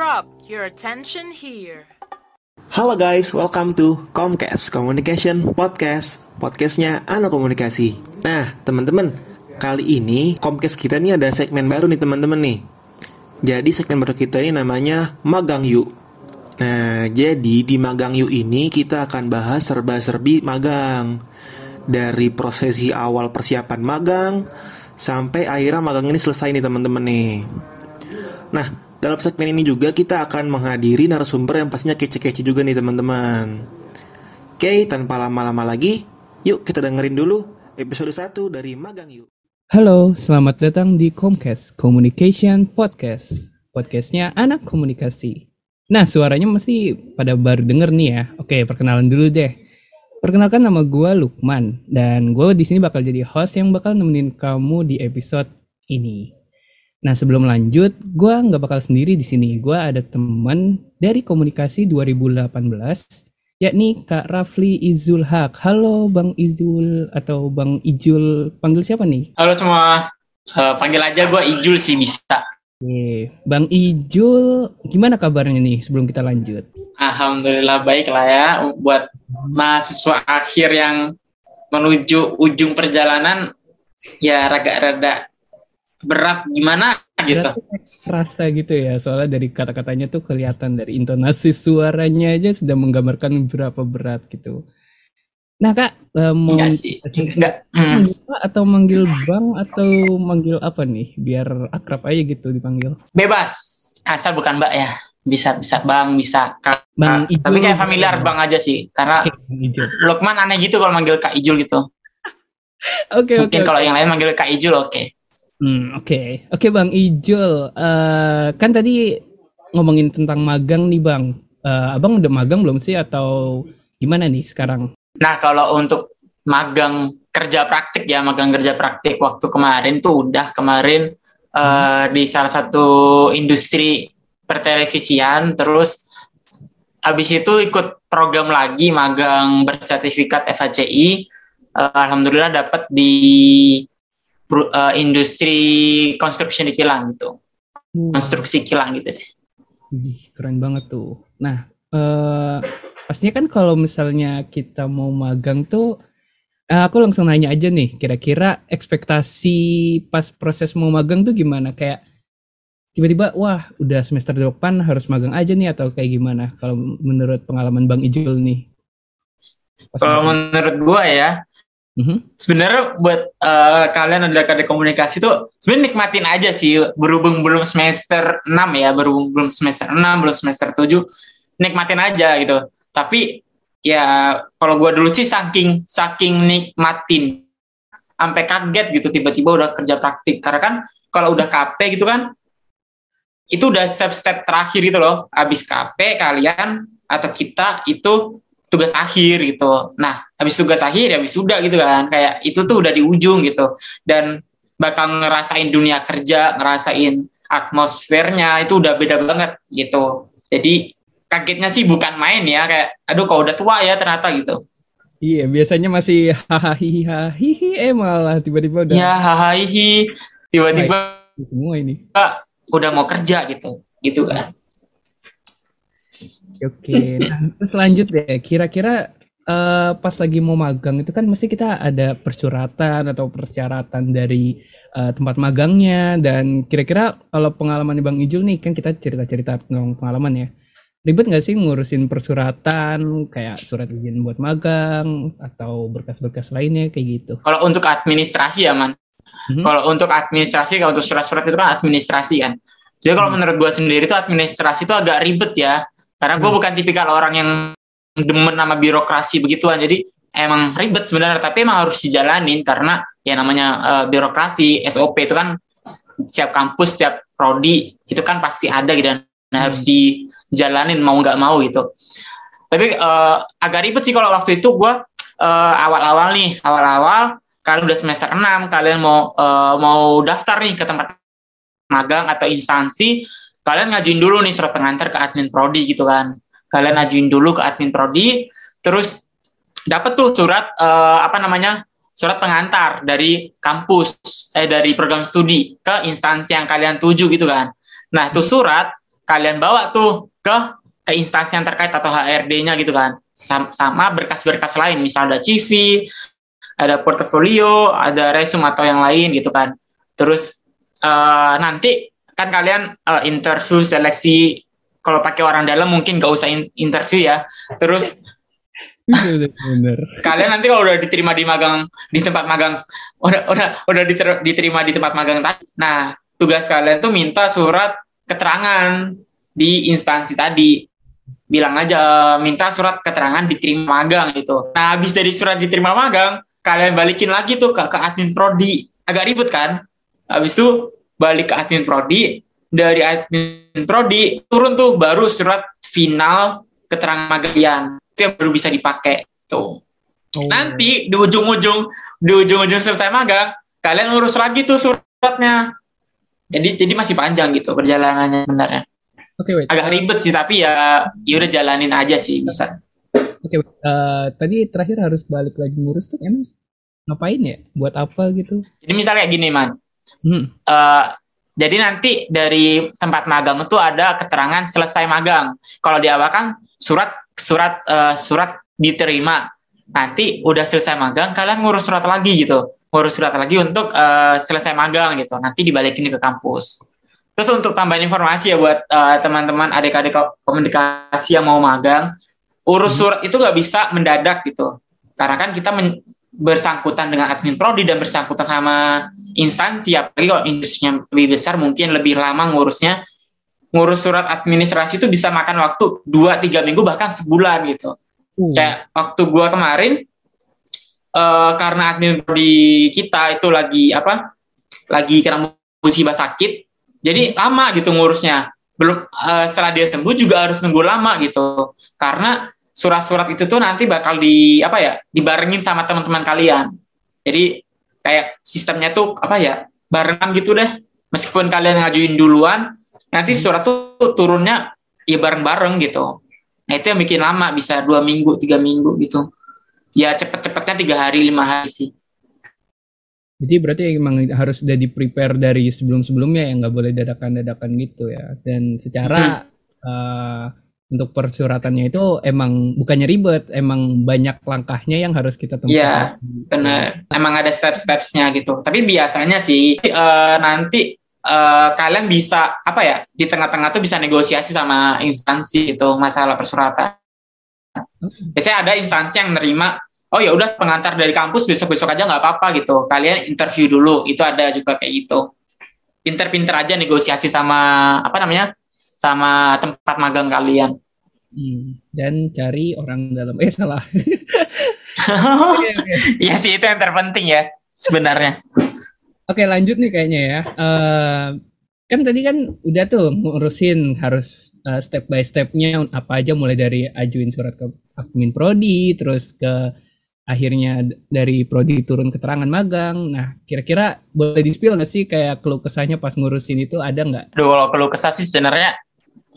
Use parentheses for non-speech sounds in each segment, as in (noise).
drop your attention here. Halo guys, welcome to Comcast Communication Podcast. Podcastnya Anak Komunikasi. Nah, teman-teman Kali ini Comcast kita nih ada segmen baru nih teman-teman nih. Jadi segmen baru kita ini namanya Magang Yuk. Nah, jadi di Magang Yuk ini kita akan bahas serba-serbi magang. Dari prosesi awal persiapan magang Sampai akhirnya magang ini selesai nih teman-teman nih. Nah, dalam segmen ini juga kita akan menghadiri narasumber yang pastinya kece-kece juga nih teman-teman. Oke, tanpa lama-lama lagi, yuk kita dengerin dulu episode 1 dari Magang Yuk. Halo, selamat datang di Comcast Communication Podcast. Podcastnya anak komunikasi. Nah, suaranya mesti pada baru denger nih ya. Oke, perkenalan dulu deh. Perkenalkan nama gue Lukman dan gue di sini bakal jadi host yang bakal nemenin kamu di episode ini. Nah sebelum lanjut, gue nggak bakal sendiri di sini. Gue ada teman dari komunikasi 2018, yakni Kak Rafli Izul Haq. Halo Bang Izul atau Bang Ijul, panggil siapa nih? Halo semua, uh, panggil aja gue Ijul sih bisa. Oke, Bang Ijul, gimana kabarnya nih sebelum kita lanjut? Alhamdulillah baik lah ya, buat mahasiswa akhir yang menuju ujung perjalanan, ya rada-rada berat gimana gitu. Rasa gitu ya, soalnya dari kata-katanya tuh kelihatan dari intonasi suaranya aja sudah menggambarkan berapa berat gitu. Nah kak, uh, mau enggak sih, enggak. Hmm. Atau manggil bang atau manggil apa nih, biar akrab aja gitu dipanggil. Bebas, asal bukan mbak ya. Bisa bisa bang, bisa kak. Bang Ijul. Tapi kayak familiar bang aja sih, karena Lukman aneh gitu kalau manggil kak Ijul gitu. (laughs) Oke oke. Mungkin kalau yang lain manggil kak Ijul oke. Okay. Hmm, oke. Okay. Oke, okay, Bang Ijul. Uh, kan tadi ngomongin tentang magang nih, Bang. Uh, Abang udah magang belum sih atau gimana nih sekarang? Nah, kalau untuk magang kerja praktik ya, magang kerja praktik waktu kemarin tuh udah kemarin uh, di salah satu industri pertelevisian terus habis itu ikut program lagi magang bersertifikat FHCI. Uh, Alhamdulillah dapat di uh, industri construction di kilang gitu. Hmm. Konstruksi kilang gitu deh. Wih, keren banget tuh. Nah, uh, pastinya kan kalau misalnya kita mau magang tuh uh, aku langsung nanya aja nih, kira-kira ekspektasi pas proses mau magang tuh gimana? Kayak tiba-tiba wah udah semester depan harus magang aja nih atau kayak gimana kalau menurut pengalaman Bang Ijul nih? Kalau menurut gua ya, Mm-hmm. Sebenarnya buat uh, kalian ada kada komunikasi tuh sebenarnya nikmatin aja sih berhubung belum semester 6 ya, berhubung belum semester 6, belum semester 7, nikmatin aja gitu. Tapi ya kalau gua dulu sih saking saking nikmatin sampai kaget gitu tiba-tiba udah kerja praktik karena kan kalau udah KP gitu kan itu udah step-step terakhir gitu loh. Habis KP kalian atau kita itu tugas akhir gitu. Nah, habis tugas akhir ya habis sudah gitu kan. Kayak itu tuh udah di ujung gitu. Dan bakal ngerasain dunia kerja, ngerasain atmosfernya itu udah beda banget gitu. Jadi kagetnya sih bukan main ya kayak aduh kau udah tua ya ternyata gitu. Iya, biasanya masih hahaha hihi eh malah tiba-tiba udah Ya hahaha tiba-tiba semua ini. Udah mau kerja gitu. Gitu kan. Oke, nah, terus lanjut deh. Kira-kira uh, pas lagi mau magang itu kan mesti kita ada persyaratan atau persyaratan dari uh, tempat magangnya dan kira-kira kalau pengalaman Bang Ijul nih kan kita cerita-cerita tentang pengalaman ya. Ribet nggak sih ngurusin persyaratan kayak surat izin buat magang atau berkas-berkas lainnya kayak gitu? Kalau untuk administrasi ya man. Mm-hmm. Kalau untuk administrasi, kalau untuk surat-surat itu kan administrasi kan. Jadi kalau hmm. menurut gue sendiri itu administrasi itu agak ribet ya karena gue hmm. bukan tipikal orang yang demen nama birokrasi begituan. Jadi emang ribet sebenarnya, tapi emang harus dijalanin karena ya namanya uh, birokrasi SOP itu kan setiap kampus, setiap prodi itu kan pasti ada gitu dan hmm. harus dijalanin mau nggak mau gitu. Tapi uh, agak ribet sih kalau waktu itu gue uh, awal-awal nih, awal-awal kalian udah semester 6, kalian mau uh, mau daftar nih ke tempat magang atau instansi, kalian ngajuin dulu nih surat pengantar ke admin prodi gitu kan. Kalian ngajuin dulu ke admin prodi terus dapat tuh surat uh, apa namanya surat pengantar dari kampus eh dari program studi ke instansi yang kalian tuju gitu kan. Nah itu surat kalian bawa tuh ke ke instansi yang terkait atau HRD-nya gitu kan. Sama berkas-berkas lain misal ada CV ada portfolio ada resume atau yang lain gitu kan. Terus uh, nanti kan kalian uh, interview seleksi kalau pakai orang dalam mungkin gak usah in interview ya terus (laughs) Bener. kalian nanti kalau udah diterima di magang di tempat magang udah udah udah diterima di tempat magang tadi nah tugas kalian tuh minta surat keterangan di instansi tadi bilang aja minta surat keterangan diterima magang gitu. Nah, habis dari surat diterima magang, kalian balikin lagi tuh ke, ke admin prodi. Agak ribet kan? Habis itu balik ke admin prodi, dari admin prodi turun tuh baru surat final keterangan magang itu yang baru bisa dipakai tuh. Oh. Nanti di ujung-ujung di ujung-ujung selesai magang, kalian urus lagi tuh suratnya. Jadi jadi masih panjang gitu perjalanannya sebenarnya. Oke, okay, Agak ribet sih tapi ya ya udah jalanin aja sih bisa. Oke, okay, uh, eh, tadi terakhir harus balik lagi ngurus tuh emang ngapain ya? Buat apa gitu? Jadi misalnya kayak gini, Man. Hmm. Uh, jadi nanti dari tempat magang itu ada keterangan selesai magang. Kalau di awal kan surat surat uh, surat diterima. Nanti udah selesai magang, kalian ngurus surat lagi gitu. Ngurus surat lagi untuk uh, selesai magang gitu. Nanti dibalikin ke kampus. Terus untuk tambahin informasi ya buat uh, teman-teman adik-adik komunikasi yang mau magang, urus hmm. surat itu nggak bisa mendadak gitu. Karena kan kita bersangkutan dengan admin prodi dan bersangkutan sama instansi, apalagi kalau industrinya lebih besar mungkin lebih lama ngurusnya. Ngurus surat administrasi itu bisa makan waktu 2-3 minggu bahkan sebulan gitu. Hmm. Kayak waktu gua kemarin, uh, karena admin prodi kita itu lagi apa? Lagi kena musibah sakit, jadi lama gitu ngurusnya. Belum uh, setelah dia sembuh juga harus nunggu lama gitu. Karena surat-surat itu tuh nanti bakal di apa ya? dibarengin sama teman-teman kalian. Jadi kayak sistemnya tuh apa ya? barengan gitu deh. Meskipun kalian ngajuin duluan, nanti hmm. surat tuh turunnya ya bareng-bareng gitu. Nah itu yang bikin lama, bisa dua minggu, tiga minggu gitu. Ya cepet-cepetnya tiga hari, lima hari sih. Jadi berarti emang harus udah di prepare dari sebelum-sebelumnya ya nggak boleh dadakan-dadakan gitu ya. Dan secara hmm. uh, untuk persyaratannya itu emang bukannya ribet, emang banyak langkahnya yang harus kita tempuh. Iya, benar. Emang ada step-stepsnya gitu. Tapi biasanya sih uh, nanti uh, kalian bisa apa ya di tengah-tengah tuh bisa negosiasi sama instansi itu masalah persyaratan. Biasanya ada instansi yang nerima oh ya udah pengantar dari kampus besok besok aja nggak apa-apa gitu kalian interview dulu itu ada juga kayak gitu pinter-pinter aja negosiasi sama apa namanya sama tempat magang kalian. Hmm, dan cari orang dalam eh salah. (laughs) Iya sih itu yang terpenting ya sebenarnya. Oke lanjut nih kayaknya ya. Uh, kan tadi kan udah tuh ngurusin harus uh, step by stepnya apa aja mulai dari ajuin surat ke admin prodi terus ke akhirnya dari prodi turun keterangan magang. Nah, kira-kira boleh di-spill nggak sih kayak keluh kesahnya pas ngurusin itu ada nggak? Duh, kalau keluh kesah sih sebenarnya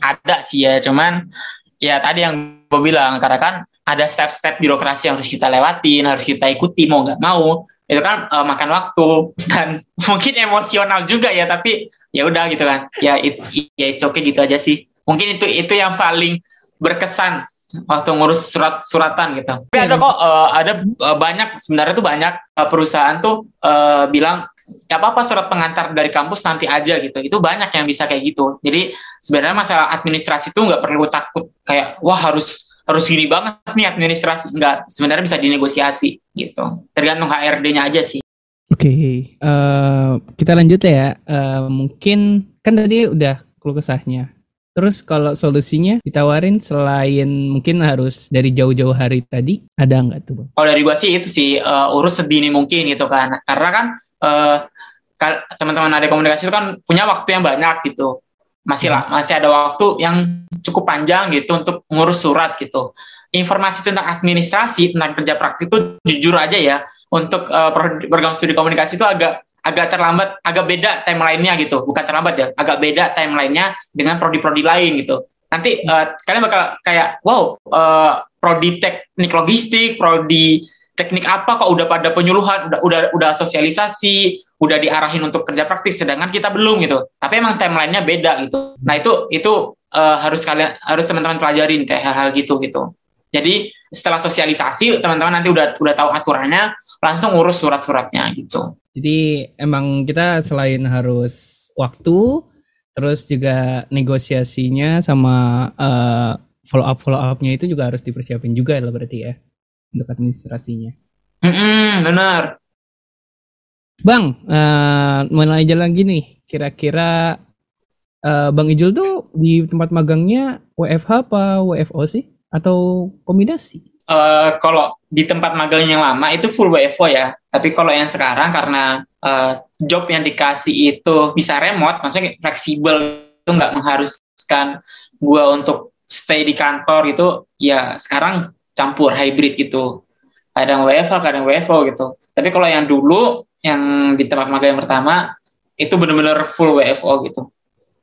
ada sih ya, cuman ya tadi yang gue bilang karena kan ada step-step birokrasi yang harus kita lewatin, harus kita ikuti mau nggak mau. Itu kan uh, makan waktu dan (laughs) mungkin emosional juga ya, tapi ya udah gitu kan. Ya it, ya it's okay gitu aja sih. Mungkin itu itu yang paling berkesan waktu ngurus surat suratan gitu. Tapi ada kok uh, ada uh, banyak sebenarnya tuh banyak perusahaan tuh uh, bilang ya apa apa surat pengantar dari kampus nanti aja gitu. Itu banyak yang bisa kayak gitu. Jadi sebenarnya masalah administrasi tuh nggak perlu takut kayak wah harus harus gini banget nih administrasi. Enggak, sebenarnya bisa dinegosiasi gitu. Tergantung HRD-nya aja sih. Oke, okay. uh, kita lanjut ya. Uh, mungkin kan tadi udah keluh kesahnya Terus kalau solusinya ditawarin selain mungkin harus dari jauh-jauh hari tadi, ada nggak tuh bang? Kalau dari gua sih itu sih uh, urus sedini mungkin gitu kan, karena kan uh, teman-teman ada komunikasi itu kan punya waktu yang banyak gitu, masih lah hmm. masih ada waktu yang cukup panjang gitu untuk ngurus surat gitu. Informasi tentang administrasi tentang kerja praktik itu jujur aja ya, untuk uh, program studi komunikasi itu agak agak terlambat, agak beda timelinenya gitu. Bukan terlambat ya, agak beda timelinenya dengan prodi-prodi lain gitu. Nanti uh, kalian bakal kayak, wow, uh, prodi teknik logistik, prodi teknik apa kok udah pada penyuluhan, udah udah udah sosialisasi, udah diarahin untuk kerja praktis, sedangkan kita belum gitu. Tapi emang timelinenya beda gitu. Nah itu itu uh, harus kalian harus teman-teman pelajarin kayak hal-hal gitu gitu. Jadi setelah sosialisasi teman-teman nanti udah udah tahu aturannya langsung urus surat-suratnya gitu. Jadi emang kita selain harus waktu terus juga negosiasinya sama uh, follow up follow upnya itu juga harus dipersiapin juga lah berarti ya untuk administrasinya. Mm -mm, benar. Bang, uh, mulai aja lagi nih. Kira-kira uh, Bang Ijul tuh di tempat magangnya WFH apa WFO sih? Atau kombinasi? Uh, kalau di tempat magang yang lama itu full WFO ya. Tapi kalau yang sekarang karena uh, job yang dikasih itu bisa remote, maksudnya fleksibel itu nggak mengharuskan gue untuk stay di kantor itu, ya sekarang campur hybrid gitu. Kadang WFH, kadang WFO gitu. Tapi kalau yang dulu, yang di tempat magang yang pertama, itu benar-benar full WFO gitu.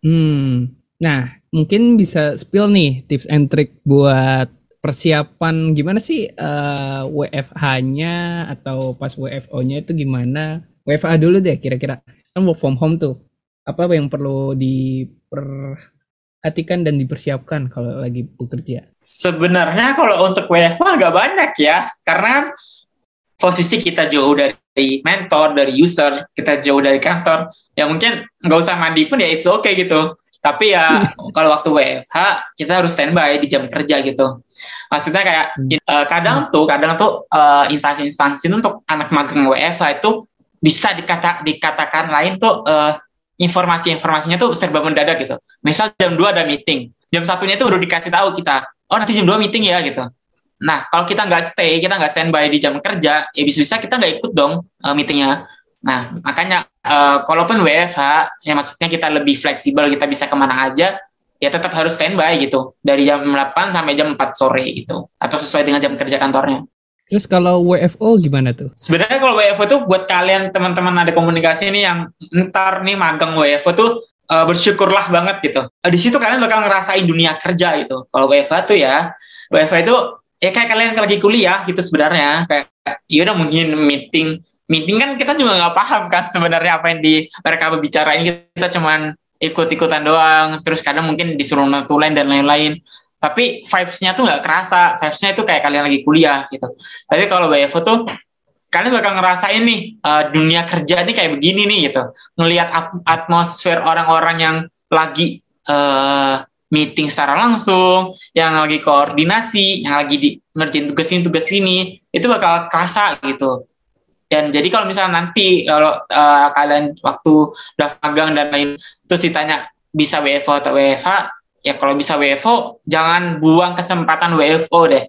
Hmm. Nah, mungkin bisa spill nih tips and trick buat persiapan gimana sih uh, eh, WFH-nya atau pas WFO-nya itu gimana? WFH dulu deh kira-kira. Kan work from home tuh. Apa yang perlu diperhatikan dan dipersiapkan kalau lagi bekerja? Sebenarnya kalau untuk WFH agak banyak ya. Karena posisi kita jauh dari mentor, dari user, kita jauh dari kantor. Ya mungkin nggak usah mandi pun ya it's okay gitu tapi ya kalau waktu WFH kita harus standby di jam kerja gitu. Maksudnya kayak uh, kadang tuh kadang tuh uh, instansi-instansi untuk anak magang WFH itu bisa dikata dikatakan lain tuh uh, informasi-informasinya tuh serba mendadak gitu. Misal jam 2 ada meeting, jam satunya itu udah dikasih tahu kita, oh nanti jam 2 meeting ya gitu. Nah, kalau kita nggak stay, kita nggak standby di jam kerja, ya bisa-bisa kita nggak ikut dong uh, meetingnya. Nah, makanya uh, kalaupun WFH, ya maksudnya kita lebih fleksibel, kita bisa ke mana aja, ya tetap harus standby gitu. Dari jam 8 sampai jam 4 sore gitu. Atau sesuai dengan jam kerja kantornya. Terus kalau WFO gimana tuh? Sebenarnya kalau WFO tuh buat kalian teman-teman ada komunikasi ini yang ntar nih magang WFO tuh uh, bersyukurlah banget gitu. Uh, di situ kalian bakal ngerasain dunia kerja gitu. Kalau WFH tuh ya, WFH itu ya kayak kalian lagi kuliah gitu sebenarnya. Kayak ya udah mungkin meeting meeting kan kita juga nggak paham kan sebenarnya apa yang di mereka bicarain. Kita cuman ikut-ikutan doang terus kadang mungkin disuruh notulen dan lain-lain. Tapi vibes-nya tuh nggak kerasa. Vibes-nya itu kayak kalian lagi kuliah gitu. Tapi kalau BFO tuh kalian bakal ngerasain nih uh, dunia kerja nih kayak begini nih gitu. Ngelihat atmosfer orang-orang yang lagi uh, meeting secara langsung, yang lagi koordinasi, yang lagi di, ngerjain tugas ini tugas ini, itu bakal kerasa gitu. Dan jadi kalau misalnya nanti kalau uh, kalian waktu daftar magang dan lain terus ditanya bisa WFO atau WFH, ya kalau bisa WFO jangan buang kesempatan WFO deh.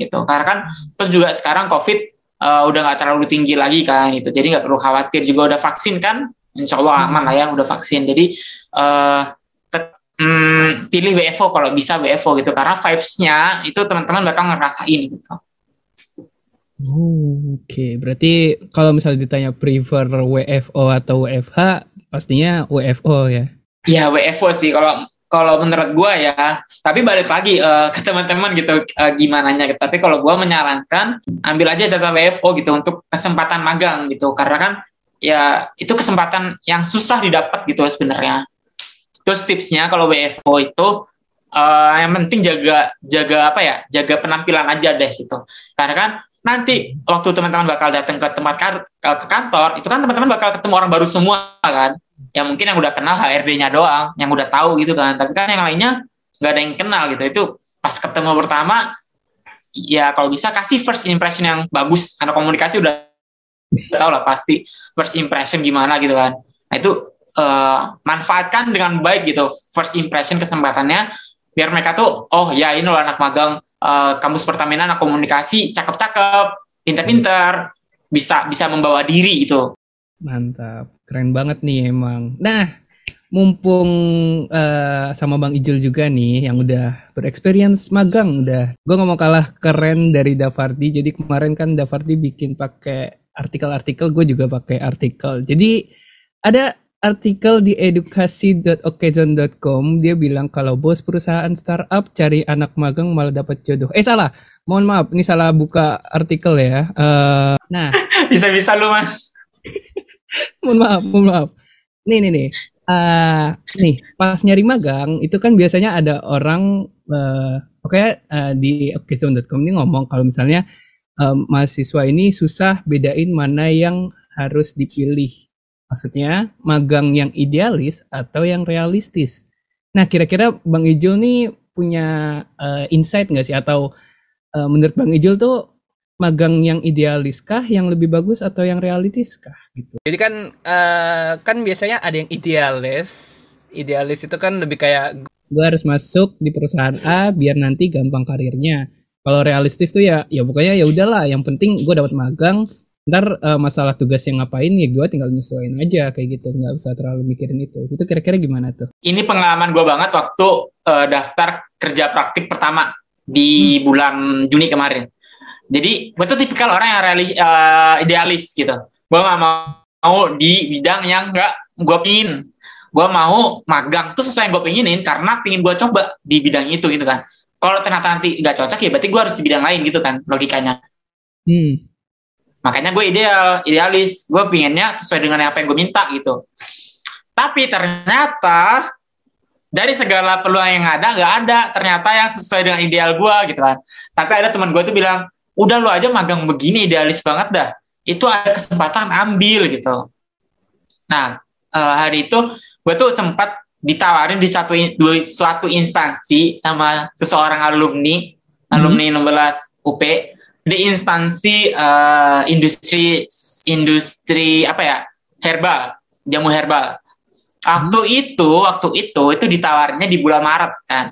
Gitu. Karena kan terus juga sekarang COVID uh, udah nggak terlalu tinggi lagi kan itu. Jadi nggak perlu khawatir juga udah vaksin kan. Insya Allah aman lah ya udah vaksin. Jadi uh, hmm, pilih WFO kalau bisa WFO gitu karena vibes-nya itu teman-teman bakal ngerasain gitu. Oh, Oke, okay. berarti kalau misalnya ditanya prefer WFO atau WFH, pastinya WFO ya? Iya WFO sih kalau kalau menurut gue ya. Tapi balik lagi uh, ke teman-teman gitu uh, gimana nya. Gitu. Tapi kalau gue menyarankan ambil aja data WFO gitu untuk kesempatan magang gitu. Karena kan ya itu kesempatan yang susah didapat gitu sebenarnya. Terus tipsnya kalau WFO itu uh, yang penting jaga jaga apa ya jaga penampilan aja deh gitu. Karena kan nanti waktu teman-teman bakal datang ke tempat kar ke kantor itu kan teman-teman bakal ketemu orang baru semua kan? Ya mungkin yang udah kenal HRD-nya doang yang udah tahu gitu kan. Tapi kan yang lainnya nggak ada yang kenal gitu. Itu pas ketemu pertama ya kalau bisa kasih first impression yang bagus. Karena komunikasi udah (laughs) tahu lah pasti first impression gimana gitu kan. Nah itu uh, manfaatkan dengan baik gitu first impression kesempatannya biar mereka tuh oh ya ini loh anak magang uh, kampus Pertamina anak komunikasi cakep-cakep, pintar-pintar, bisa bisa membawa diri itu. Mantap, keren banget nih emang. Nah, mumpung uh, sama Bang Ijul juga nih yang udah berexperience magang udah. Gue nggak mau kalah keren dari Davardi. Jadi kemarin kan Davardi bikin pakai artikel-artikel, gue juga pakai artikel. Jadi ada artikel di edukasi.okezone.com dia bilang kalau bos perusahaan startup cari anak magang malah dapat jodoh. Eh salah, mohon maaf, ini salah buka artikel ya. Uh, nah, (laughs) bisa-bisa lu mas. (laughs) mohon maaf, mohon maaf. Nih nih nih. uh, nih pas nyari magang itu kan biasanya ada orang uh, oke okay, uh, di okzone.com ini ngomong kalau misalnya um, mahasiswa ini susah bedain mana yang harus dipilih. Maksudnya magang yang idealis atau yang realistis. Nah kira-kira Bang Ijul nih punya uh, insight nggak sih atau uh, menurut Bang Ijul tuh magang yang idealis kah yang lebih bagus atau yang realistis kah gitu. Jadi kan uh, kan biasanya ada yang idealis. Idealis itu kan lebih kayak gue harus masuk di perusahaan A biar nanti gampang karirnya. Kalau realistis tuh ya ya pokoknya ya udahlah yang penting gue dapat magang ntar uh, masalah tugas yang ngapain ya gue tinggal nyesuaiin aja kayak gitu. Nggak usah terlalu mikirin itu. Itu kira-kira gimana tuh? Ini pengalaman gue banget waktu uh, daftar kerja praktik pertama di hmm. bulan Juni kemarin. Jadi gue tuh tipikal orang yang reali, uh, idealis gitu. Gue gak mau di bidang yang gak gue pingin. Gue mau magang tuh sesuai yang gue pinginin karena pingin gue coba di bidang itu gitu kan. Kalau ternyata nanti gak cocok ya berarti gue harus di bidang lain gitu kan logikanya. Hmm. Makanya gue ideal idealis. Gue pinginnya sesuai dengan apa yang gue minta gitu. Tapi ternyata dari segala peluang yang ada nggak ada ternyata yang sesuai dengan ideal gue gitu kan. Sampai ada teman gue tuh bilang udah lu aja magang begini idealis banget dah. Itu ada kesempatan ambil gitu. Nah uh, hari itu gue tuh sempat ditawarin di satu dua, suatu instansi sama seseorang alumni hmm. alumni 16 UP di instansi uh, industri industri apa ya? Herbal jamu herbal. Waktu hmm. itu waktu itu itu ditawarnya di bulan Maret kan.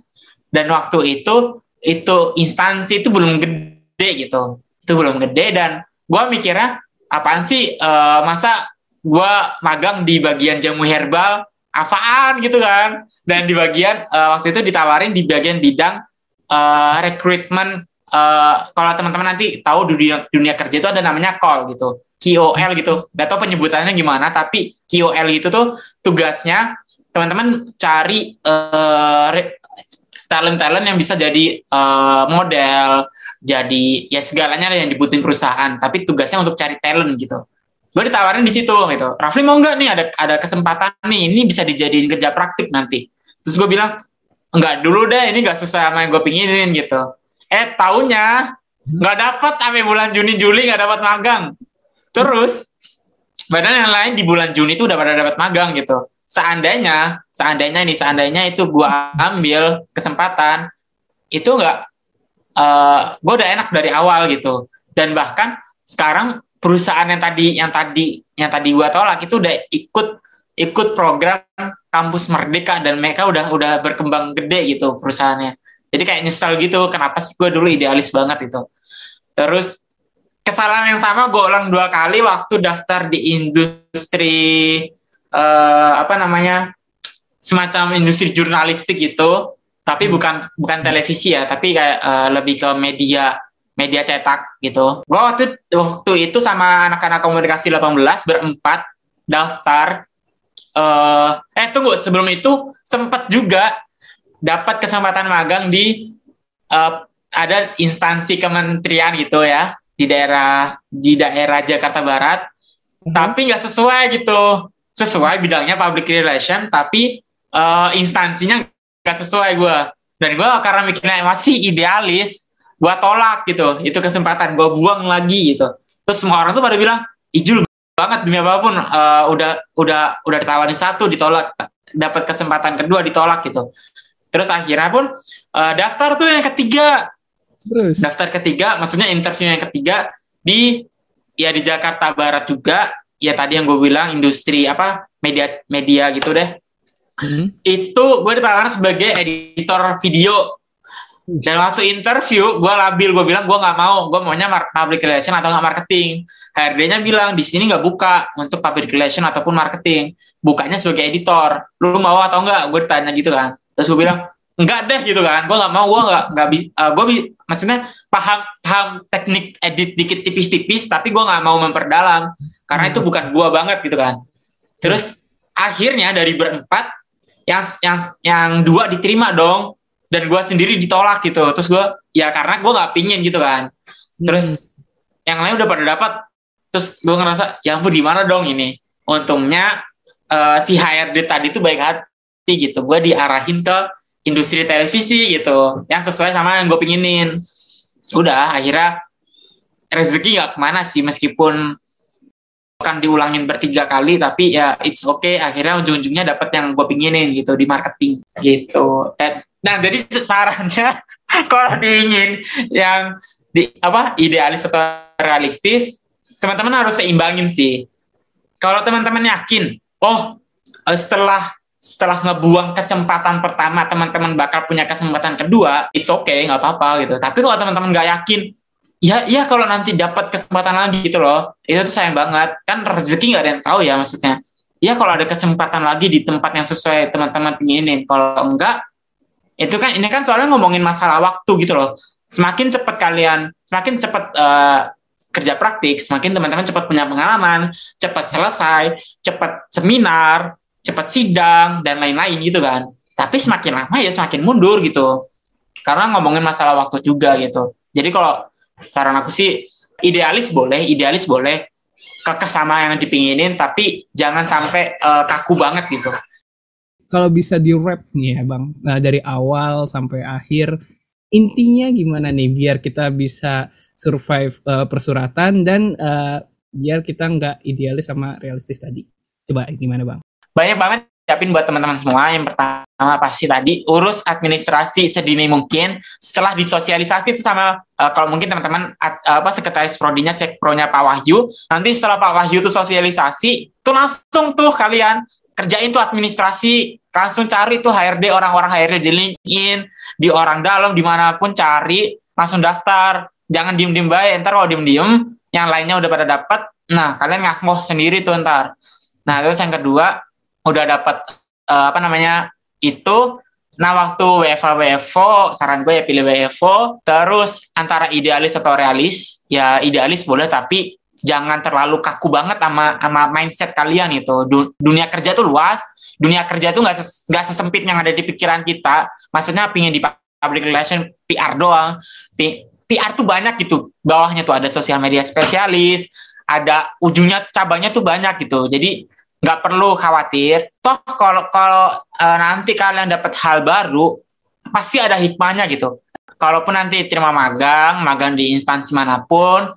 Dan waktu itu itu instansi itu belum gede gitu. Itu belum gede dan gue mikirnya apaan sih uh, masa gue magang di bagian jamu herbal? Apaan? gitu kan. Dan di bagian uh, waktu itu ditawarin di bagian bidang uh, rekrutmen uh, kalau teman-teman nanti tahu dunia dunia kerja itu ada namanya call gitu KOL gitu gak tau penyebutannya gimana tapi KOL itu tuh tugasnya teman-teman cari uh, talent-talent yang bisa jadi uh, model, jadi ya segalanya yang dibutuhin perusahaan, tapi tugasnya untuk cari talent gitu. Gue ditawarin di situ gitu. Rafli mau nggak nih ada ada kesempatan nih, ini bisa dijadiin kerja praktik nanti. Terus gue bilang nggak dulu deh, ini nggak sesuai sama yang gue pinginin gitu. Eh tahunya nggak dapat sampai bulan Juni Juli nggak dapat magang. Terus badan yang lain di bulan Juni itu udah pada dapat magang gitu. Seandainya seandainya nih seandainya itu gue ambil kesempatan itu nggak uh, eh, gue udah enak dari awal gitu. Dan bahkan sekarang perusahaan yang tadi yang tadi yang tadi gue tolak itu udah ikut ikut program kampus merdeka dan mereka udah udah berkembang gede gitu perusahaannya jadi kayak nyesel gitu kenapa sih gue dulu idealis banget itu terus kesalahan yang sama gue ulang dua kali waktu daftar di industri uh, apa namanya semacam industri jurnalistik gitu. Tapi hmm. bukan bukan televisi ya tapi kayak uh, lebih ke media media cetak gitu. Gue waktu waktu itu sama anak-anak komunikasi 18 berempat daftar uh, eh tunggu sebelum itu sempat juga dapat kesempatan magang di uh, ada instansi kementerian gitu ya di daerah di daerah Jakarta Barat. Hmm. tapi nggak sesuai gitu. Sesuai bidangnya public relation tapi uh, instansinya nggak sesuai gue dan gue karena mikirnya masih idealis gue tolak gitu. Itu kesempatan gue buang lagi gitu. Terus semua orang tuh pada bilang ijul banget demi apa pun uh, udah udah udah ditawarin satu ditolak. Dapat kesempatan kedua ditolak gitu terus akhirnya pun uh, daftar tuh yang ketiga. Terus? Daftar ketiga maksudnya interview yang ketiga di ya di Jakarta Barat juga. Ya tadi yang gue bilang industri apa media media gitu deh. Hmm. itu gue ditawarin sebagai editor video. Dan waktu interview gue labil. Gue bilang gue nggak mau. Gue maunya public relation atau nggak marketing. HRD-nya bilang di sini nggak buka untuk public relation ataupun marketing. Bukanya sebagai editor. Lu mau atau enggak gue ditanya gitu kan terus gue bilang enggak deh gitu kan. Gue nggak mau gue nggak nggak uh, eh, gue maksudnya paham paham teknik edit dikit tipis-tipis tapi gue nggak mau memperdalam. Karena itu hmm. bukan gua banget gitu kan. Terus akhirnya dari berempat yang yang yang dua diterima dong. Dan gua sendiri ditolak gitu. Terus gua ya karena gua nggak pingin gitu kan. Terus hmm. yang lain udah pada dapat terus gua ngerasa ya ampun di mana dong ini? Untungnya uh, si HRD tadi tuh baik hati gitu. Gue diarahin ke industri televisi gitu yang sesuai sama yang gue pinginin. Udah akhirnya rezeki nggak ke mana sih meskipun akan diulangin bertiga kali tapi ya it's okay. Akhirnya ujung-ujungnya dapat yang gue pinginin gitu di marketing gitu. Nah jadi sarannya (laughs) kalau diingin yang di apa idealis atau realistis teman-teman harus seimbangin sih. Kalau teman-teman yakin oh eh, setelah setelah ngebuang kesempatan pertama teman-teman bakal punya kesempatan kedua it's okay nggak apa-apa gitu. Tapi kalau teman-teman nggak yakin ya ya kalau nanti dapat kesempatan lagi gitu loh. Itu tuh sayang banget. Kan rezeki nggak ada yang tahu ya maksudnya. Ya kalau ada kesempatan lagi di tempat yang sesuai teman-teman inginin. Kalau enggak itu kan ini kan soalnya ngomongin masalah waktu gitu loh. Semakin cepat kalian semakin cepat uh, kerja praktik semakin teman-teman cepat punya pengalaman cepat selesai cepat seminar cepat sidang dan lain-lain gitu kan. Tapi semakin lama ya semakin mundur gitu. Karena ngomongin masalah waktu juga gitu. Jadi kalau saran aku sih idealis boleh idealis boleh. Kekeh sama yang dipinginin tapi jangan sampai uh, kaku banget gitu. Kalau bisa di wrap nih ya bang nah, dari awal sampai akhir intinya gimana nih biar kita bisa survive uh, persuratan dan uh, biar kita nggak idealis sama realistis tadi? Coba gimana bang banyak banget ucapin buat teman-teman semua. Yang pertama pasti tadi urus administrasi sedini mungkin. Setelah disosialisasi itu sama uh, kalau mungkin teman-teman apa sekretaris prodinya sekpronya Pak Wahyu. Nanti setelah Pak Wahyu itu sosialisasi tuh langsung tuh kalian kerjain tuh administrasi. Langsung cari tuh HRD orang-orang HRD di LinkedIn di orang dalam di mana pun cari langsung daftar. Jangan diem-diem baik ntar kalau diem-diem yang lainnya udah pada dapat nah kalian ngaku sendiri tuh ntar. Nah terus yang kedua udah dapat uh, apa namanya itu. Nah waktu WFA WFO saran gue ya pilih WFO terus antara idealis atau realis ya idealis boleh tapi jangan terlalu kaku banget sama sama mindset kalian itu. Dunia kerja tuh luas. Dunia kerja tuh nggak ses, sesempit yang ada di pikiran kita. Maksudnya pingin di public relation PR doang. P, PR tuh banyak gitu. Bawahnya tuh ada sosial media spesialis ada ujungnya cabangnya tuh banyak gitu. Jadi nggak perlu khawatir. Toh kalau kalau e, nanti kalian dapat hal baru, pasti ada hikmahnya gitu. Kalaupun nanti terima magang, magang di instansi mana pun,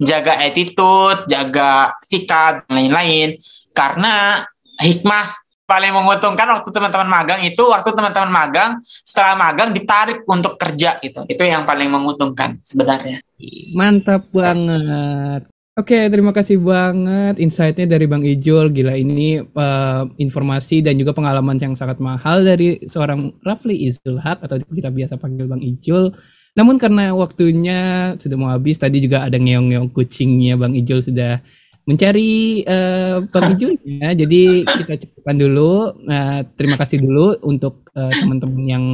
jaga attitude, jaga sikap, dan lain-lain. Karena hikmah paling menguntungkan waktu teman-teman magang itu waktu teman-teman magang setelah magang ditarik untuk kerja gitu itu yang paling menguntungkan sebenarnya mantap banget Oke, terima kasih banget insight-nya dari Bang Ijul. Gila ini uh, informasi dan juga pengalaman yang sangat mahal dari seorang Rafli Izulhat atau kita biasa panggil Bang Ijul. Namun karena waktunya sudah mau habis, tadi juga ada ngeong-ngeong kucingnya Bang Ijul sudah mencari uh, pemicunya. (laughs) Jadi kita cukupkan dulu. Nah, terima kasih dulu untuk uh, teman-teman yang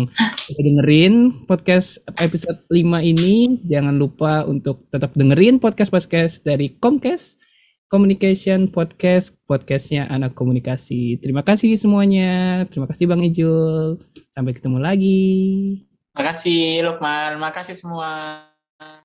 udah dengerin podcast episode 5 ini. Jangan lupa untuk tetap dengerin podcast-podcast dari Comcast Communication Podcast, podcastnya anak komunikasi. Terima kasih semuanya. Terima kasih Bang Ijul. Sampai ketemu lagi. Terima kasih Lukman. Terima kasih semua.